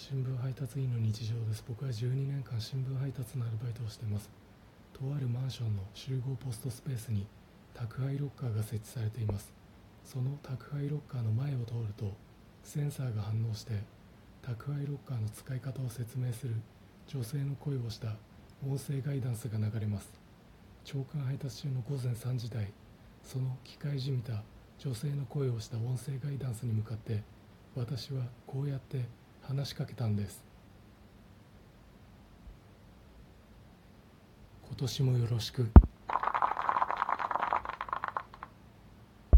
新聞配達員の日常です。僕は12年間新聞配達のアルバイトをしています。とあるマンションの集合ポストスペースに宅配ロッカーが設置されています。その宅配ロッカーの前を通るとセンサーが反応して宅配ロッカーの使い方を説明する女性の声をした音声ガイダンスが流れます。長官配達中の午前3時台その機械じみた女性の声をした音声ガイダンスに向かって私はこうやって話しかけたんです。今年もよろしく。